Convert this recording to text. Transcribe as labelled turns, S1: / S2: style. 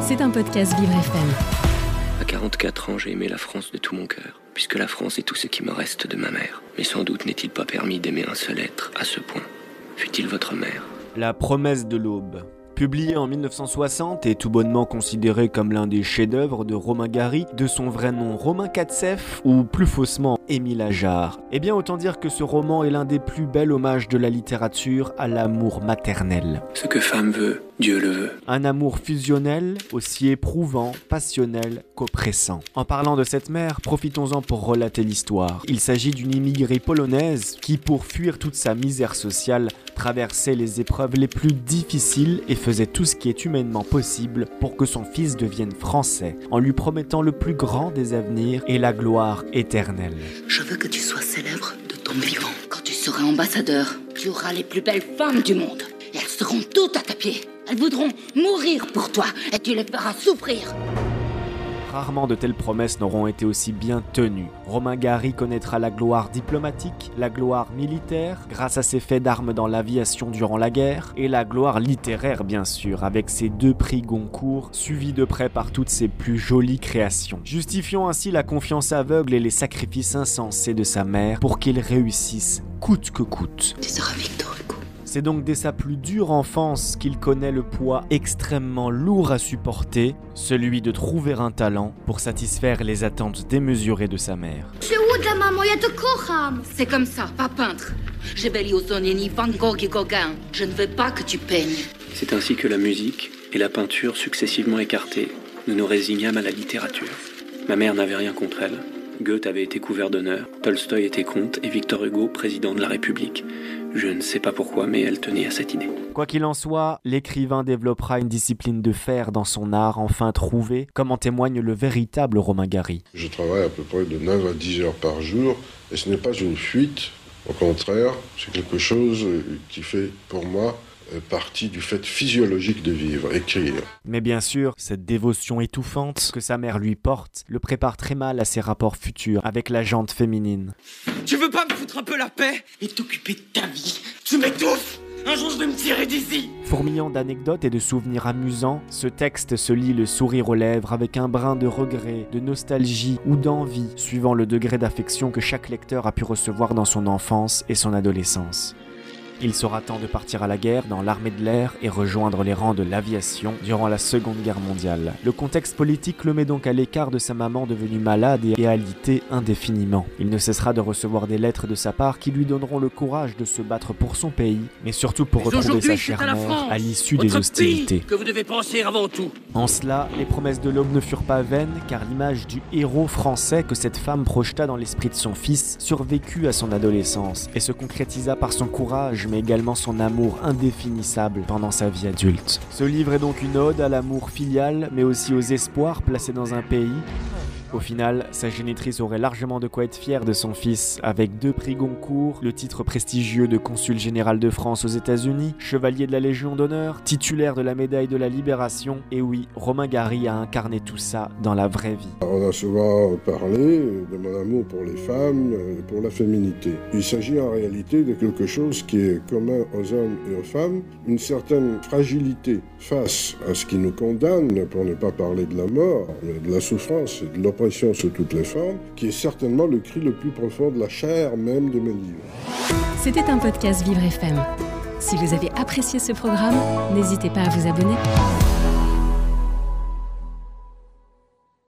S1: C'est un podcast Vivre FM.
S2: À 44 ans, j'ai aimé la France de tout mon cœur, puisque la France est tout ce qui me reste de ma mère. Mais sans doute n'est-il pas permis d'aimer un seul être à ce point. Fut-il votre mère?
S3: La promesse de l'aube. Publié en 1960 et tout bonnement considéré comme l'un des chefs-d'œuvre de Romain Gary, de son vrai nom Romain Katsef ou plus faussement Émile Ajar. Eh bien, autant dire que ce roman est l'un des plus bels hommages de la littérature à l'amour maternel.
S2: Ce que femme veut, Dieu le veut.
S3: Un amour fusionnel, aussi éprouvant, passionnel qu'oppressant. En parlant de cette mère, profitons-en pour relater l'histoire. Il s'agit d'une immigrée polonaise qui, pour fuir toute sa misère sociale, traversait les épreuves les plus difficiles et faisait tout ce qui est humainement possible pour que son fils devienne français, en lui promettant le plus grand des avenirs et la gloire éternelle.
S4: Je veux que tu sois célèbre de ton vivant. Quand tu seras ambassadeur, tu auras les plus belles femmes du monde. Elles seront toutes à ta pied. Elles voudront mourir pour toi et tu les feras souffrir.
S3: Rarement de telles promesses n'auront été aussi bien tenues. Romain Gary connaîtra la gloire diplomatique, la gloire militaire, grâce à ses faits d'armes dans l'aviation durant la guerre, et la gloire littéraire bien sûr, avec ses deux prix Goncourt, suivis de près par toutes ses plus jolies créations. Justifiant ainsi la confiance aveugle et les sacrifices insensés de sa mère pour qu'il réussisse coûte que coûte. C'est donc dès sa plus dure enfance qu'il connaît le poids extrêmement lourd à supporter, celui de trouver un talent pour satisfaire les attentes démesurées de sa mère.
S4: C'est comme ça, pas peintre. J'ai ni Van Gogh et Gauguin. Je ne veux pas que tu peignes.
S2: C'est ainsi que la musique et la peinture successivement écartées, nous nous résignâmes à la littérature. Ma mère n'avait rien contre elle. Goethe avait été couvert d'honneur, Tolstoï était comte et Victor Hugo président de la République. Je ne sais pas pourquoi, mais elle tenait à cette idée.
S3: Quoi qu'il en soit, l'écrivain développera une discipline de fer dans son art enfin trouvé, comme en témoigne le véritable Romain Gary.
S5: Je travaille à peu près de 9 à 10 heures par jour, et ce n'est pas une fuite, au contraire, c'est quelque chose qui fait pour moi partie du fait physiologique de vivre, écrire.
S3: Mais bien sûr, cette dévotion étouffante que sa mère lui porte le prépare très mal à ses rapports futurs avec la jante féminine.
S6: Tu veux pas me foutre un peu la paix et t'occuper de ta vie? Tu m'étouffes un jour je vais me tirer d'ici
S3: Fourmillant d'anecdotes et de souvenirs amusants, ce texte se lit le sourire aux lèvres avec un brin de regret, de nostalgie ou d'envie, suivant le degré d'affection que chaque lecteur a pu recevoir dans son enfance et son adolescence. Il sera temps de partir à la guerre dans l'armée de l'air et rejoindre les rangs de l'aviation durant la Seconde Guerre mondiale. Le contexte politique le met donc à l'écart de sa maman devenue malade et alité indéfiniment. Il ne cessera de recevoir des lettres de sa part qui lui donneront le courage de se battre pour son pays, mais surtout pour retrouver sa chère mère à l'issue des hostilités.
S6: que vous devez penser avant tout.
S3: En cela, les promesses de l'aube ne furent pas vaines, car l'image du héros français que cette femme projeta dans l'esprit de son fils survécut à son adolescence et se concrétisa par son courage mais également son amour indéfinissable pendant sa vie adulte. Ce livre est donc une ode à l'amour filial, mais aussi aux espoirs placés dans un pays au final, sa génitrice aurait largement de quoi être fière de son fils, avec deux prix Goncourt, le titre prestigieux de consul général de France aux États-Unis, chevalier de la Légion d'honneur, titulaire de la médaille de la Libération, et oui, Romain Gary a incarné tout ça dans la vraie vie.
S5: On a souvent parlé de mon amour pour les femmes pour la féminité. Il s'agit en réalité de quelque chose qui est commun aux hommes et aux femmes, une certaine fragilité face à ce qui nous condamne, pour ne pas parler de la mort, mais de la souffrance et de l'oppression sous toutes les formes, qui est certainement le cri le plus profond de la chair même de livres.
S1: C'était un podcast Vivre FM. Si vous avez apprécié ce programme, n'hésitez pas à vous abonner.